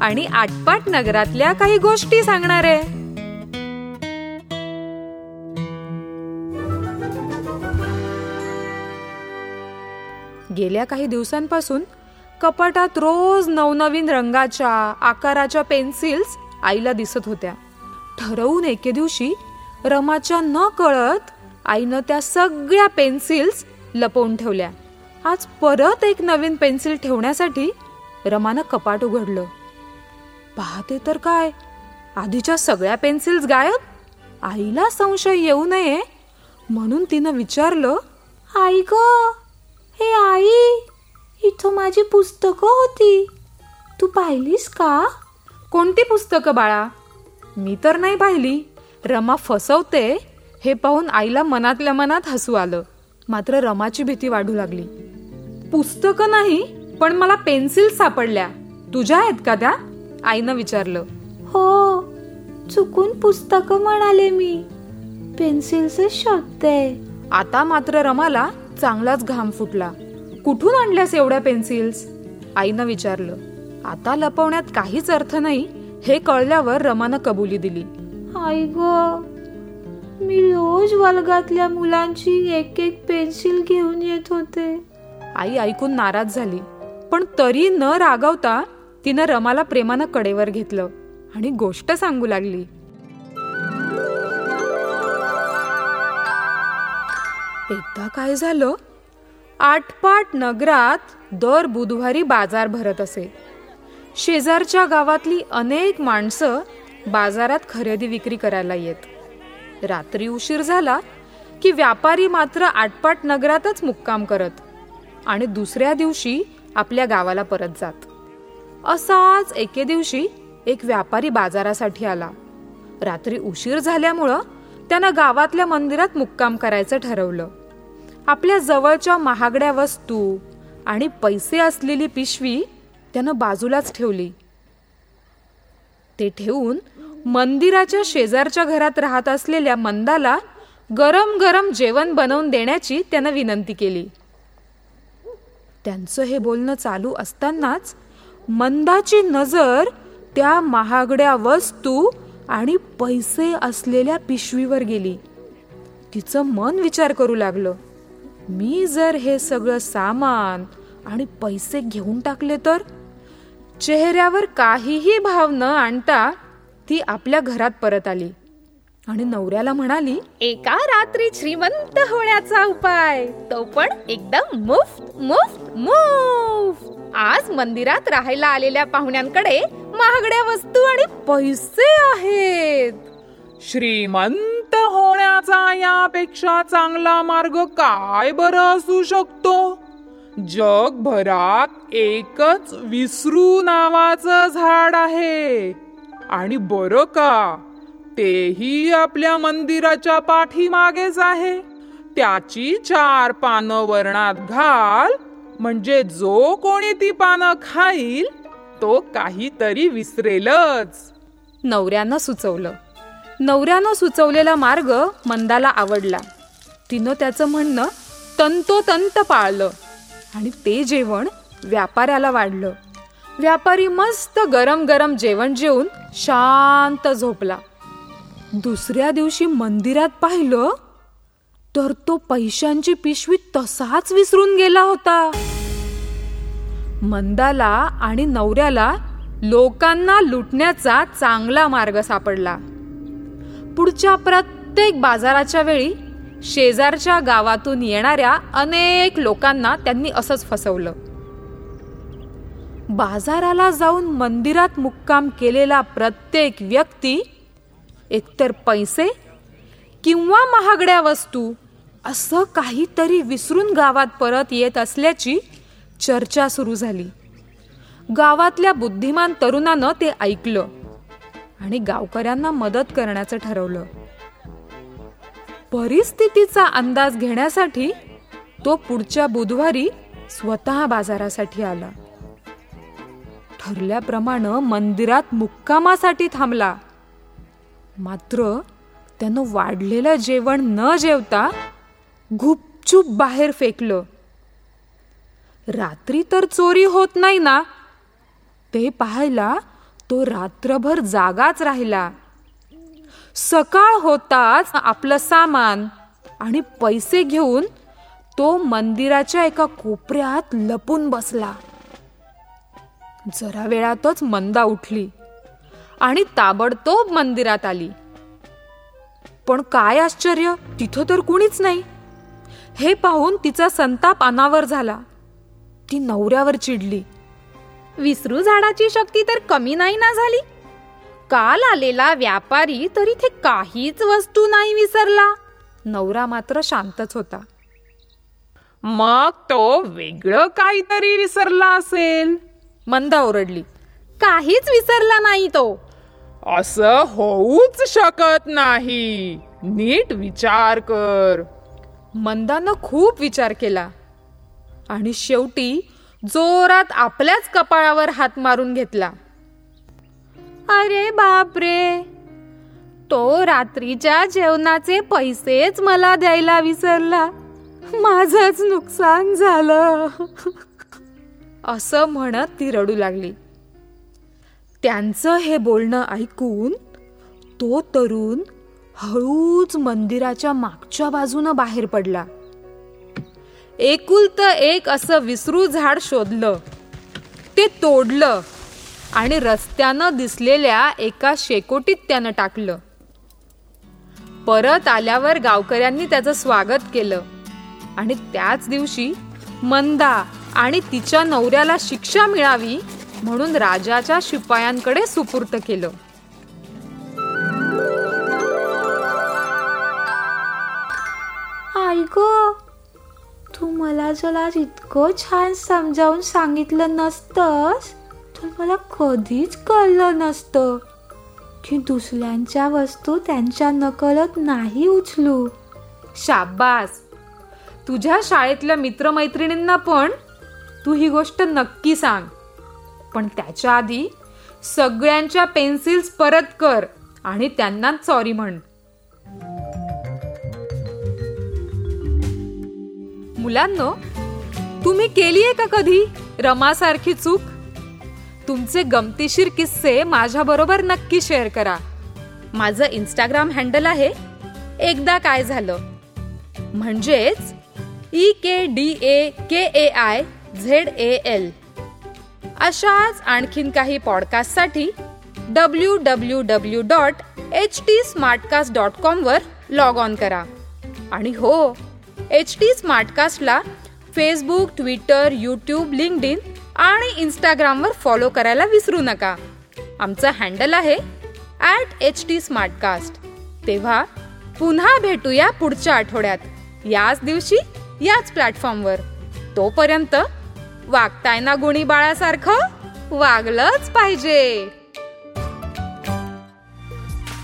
आणि आटपाट नगरातल्या काही गोष्टी सांगणार आहे. गेल्या काही दिवसांपासून कपाटात रोज नवनवीन रंगाच्या आकाराच्या पेन्सिल्स आईला दिसत होत्या. ठरवून एके दिवशी रमाच्या न कळत आईनं त्या सगळ्या पेन्सिल्स लपवून ठेवल्या. आज परत एक नवीन पेन्सिल ठेवण्यासाठी रमानं कपाट उघडलं. पाहते तर काय? आधीच्या सगळ्या पेन्सिल्स गायब? आईला संशय येऊ नये. म्हणून तिनं विचारलं आई ग हे आई इथं माझी पुस्तकं होती. तू पाहिलीस का? कोणती पुस्तकं बाळा? मी तर नाही पाहिली. रमा फसवते. हे पाहून आईला मनातल्या मनात हसू आलं. मात्र रमाची भीती वाढू लागली. पुस्तकं नाही पण मला पेन्सिल सापडल्या. तुझ्या आहेत का त्या? आईनं विचारलं हो चुकून पुस्तक म्हणाले मी. पेन्सिलचे शोधते आता मात्र रमाला चांगलाच घाम फुटला. कुठून आणल्यास एवढ्या पेन्सिल्स? आईनं विचारलं आता लपवण्यात काहीच अर्थ नाही हे कळल्यावर रमानं कबुली दिली. आई ग मी रोज वर्गातल्या मुलांची एक एक पेन्सिल घेऊन येत होते. आई ऐकून नाराज झाली पण तरी न रागवता तिनं रमाला प्रेमानं कडेवर घेतलं आणि गोष्ट सांगू लागली. एकदा काय झालं? आटपाट नगरात दर बुधवारी बाजार भरत असे. शेजारच्या गावातली अनेक माणसं बाजारात खरेदी विक्री करायला येत. रात्री उशीर झाला की व्यापारी मात्र आटपाट नगरातच मुक्काम करत आणि दुसऱ्या दिवशी आपल्या गावाला परत जात. असाच एके दिवशी एक व्यापारी बाजारासाठी आला. रात्री उशीर झाल्यामुळं त्यानं गावातल्या मंदिरात मुक्काम करायचं ठरवलं. आपल्या जवळच्या महागड्या वस्तू आणि पैसे असलेली पिशवी त्यानं बाजूलाच ठेवली. ते ठेवून मंदिराच्या शेजारच्या घरात राहत असलेल्या मंदाला गरम गरम जेवण बनवून देण्याची त्यानं विनंती केली. त्यांचं हे बोलणं चालू असतानाच मंदाची नजर त्या महागड्या वस्तू आणि पैसे असलेल्या पिशवीवर गेली. तिचं मन विचार करू लागलं. मी जर हे सगळं सामान आणि पैसे घेऊन टाकले तर? चेहऱ्यावर काहीही भाव न आणता ती आपल्या घरात परत आली आणि नवऱ्याला म्हणाली एका रात्री श्रीमंत होण्याचा उपाय. तो पण एकदम मुफ्त मुफ्त मुफ्त. आज मंदिरात राहायला आलेल्या पाहुण्यांकडे महागड्या वस्तू आणि पैसे आहेत. श्रीमंत होण्याचा यापेक्षा चांगला मार्ग काय बरं असू शकतो? जगभरात एकच विसरू नावाचं झाड आहे. आणि बरं का तेही आपल्या मंदिराच्या पाठीमागेच आहे. त्याची चार पानं वर्णात घाल म्हणजे जो कोणी ती पानं खाईल तो काहीतरी विसरेलच. नवऱ्यानं सुचवलं. नवऱ्यानं सुचवलेला मार्ग मंदाला आवडला. तिनं त्याचं म्हणणं तंतोतंत पाळलं आणि ते जेवण व्यापाऱ्याला वाढलं. व्यापारी मस्त गरम गरम जेवण जेवून शांत झोपला. दुसऱ्या दिवशी मंदिरात पाहिलं तर तो पैशांची पिशवी तसाच विसरून गेला होता. मंदाला आणि नवऱ्याला लोकांना लुटण्याचा चांगला मार्ग सापडला. पुढच्या प्रत्येक बाजाराच्या वेळी शेजारच्या गावातून येणाऱ्या अनेक लोकांना त्यांनी असंच फसवलं. बाजाराला जाऊन मंदिरात मुक्काम केलेला प्रत्येक व्यक्ती एकतर पैसे किंवा महागड्या वस्तू असं काहीतरी विसरून गावात परत येत असल्याची चर्चा सुरू झाली. गावातल्या बुद्धिमान तरुणानं ते ऐकलं आणि गावकऱ्यांना मदत करण्याचं ठरवलं. परिस्थितीचा अंदाज घेण्यासाठी तो पुढच्या बुधवारी स्वतः बाजारासाठी आला. ठरल्याप्रमाणे मंदिरात मुक्कामासाठी थांबला. मात्र त्यानं वाढलेलं जेवण न जेवता गुपचूप बाहेर फेकलं. रात्री तर चोरी होत नाही ना? ते पाहायला तो रात्रभर जागाच राहिला. सकाळ होताच आपलं सामान आणि पैसे घेऊन तो मंदिराच्या एका कोपऱ्यात लपून बसला. जरा वेळातच मंदा उठली आणि ताबडतोब मंदिरात आली. पण काय आश्चर्य तिथं तर कुणीच नाही. हे पाहून तिचा संताप अनावर झाला. ती नवऱ्यावर चिडली. विसरू झाडाची शक्ती तर कमी नाही ना झाली. काल आलेला व्यापारी तरी ते काहीच वस्तू नाही विसरला. नवरा मात्र शांतच होता. मग तो वेगळं काहीतरी विसरला असेल. मंदा ओरडली. काहीच विसरला नाही तो. असं होऊच शकत नाही. नीट विचार कर. मंदानं खूप विचार केला. आणि शेवटी जोरात आपल्याच कपाळावर हात मारून घेतला. अरे बापरे! तो रात्रीच्या जेवणाचे पैसेच मला द्यायला विसरला. माझंच नुकसान झालं. असं म्हणत ती रडू लागली. त्यांचं हे बोलणं ऐकून तो तरुण हळूच मंदिराच्या मागच्या बाजूनं बाहेर पडला. एकुलतं एक असं विसरू झाड शोधलं. ते तोडलं आणि रस्त्यानं दिसलेल्या एका शेकोटीत त्यानं टाकलं. परत आल्यावर गावकऱ्यांनी त्याचं स्वागत केलं आणि त्याच दिवशी मंदा आणि तिच्या नवऱ्याला शिक्षा मिळावी म्हणून राजाच्या शिपायांकडे सुपूर्त केलं. आई ग तू मला जरा इतकं छान समजावून सांगितलं नसतंस तर मला कधीच कळलं नसतं की दुसऱ्यांच्या वस्तू त्यांच्या नकलत नाही उचलू. शाबास! तुझ्या शाळेतल्या मित्रमैत्रिणींना पण तू ही गोष्ट नक्की सांग. पण त्याच्या आधी सगळ्यांच्या पेन्सिल्स परत कर आणि त्यांना सॉरी म्हण. मुलांनो तुम्ही केली आहे का कधी? रमासारखी चूक? तुमचे गमतीशीर किस्से माझ्या बरोबर नक्की शेअर करा. माझं इंस्टाग्राम हँडल आहे एकदा काय झालं? म्हणजेच E K D A K A I Z A L अशाच आणखीन काही पॉडकास्टसाठी W W W dot H T Smartcast dot कॉमवर log on करा. आणि हो एच टी स्मार्टकास्टला Facebook Twitter YouTube LinkedIn आणि इंस्टाग्रामवर फॉलो करायला विसरू नका. आमचं हँडल आहे ॲट एच टी स्मार्टकास्ट तेव्हा पुन्हा भेटूया पुढच्या आठवड्यात याच दिवशी याच प्लॅटफॉर्मवर तोपर्यंत वागताय ना गुणी बाळासारखं? वागलंच पाहिजे.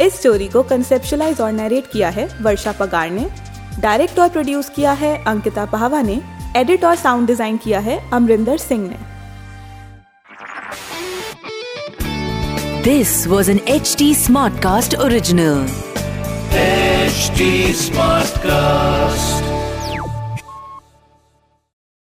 इस स्टोरी को कंसेप्शलाइज और नरेट किया है वर्षा पगार ने। डायरेक्ट और प्रोड्यूस किया है अंकिता पाहवा ने एडिट और साउंड डिज़ाइन किया है अमरिंदर सिंह ने this was an H T Smartcast original smart Smartcast.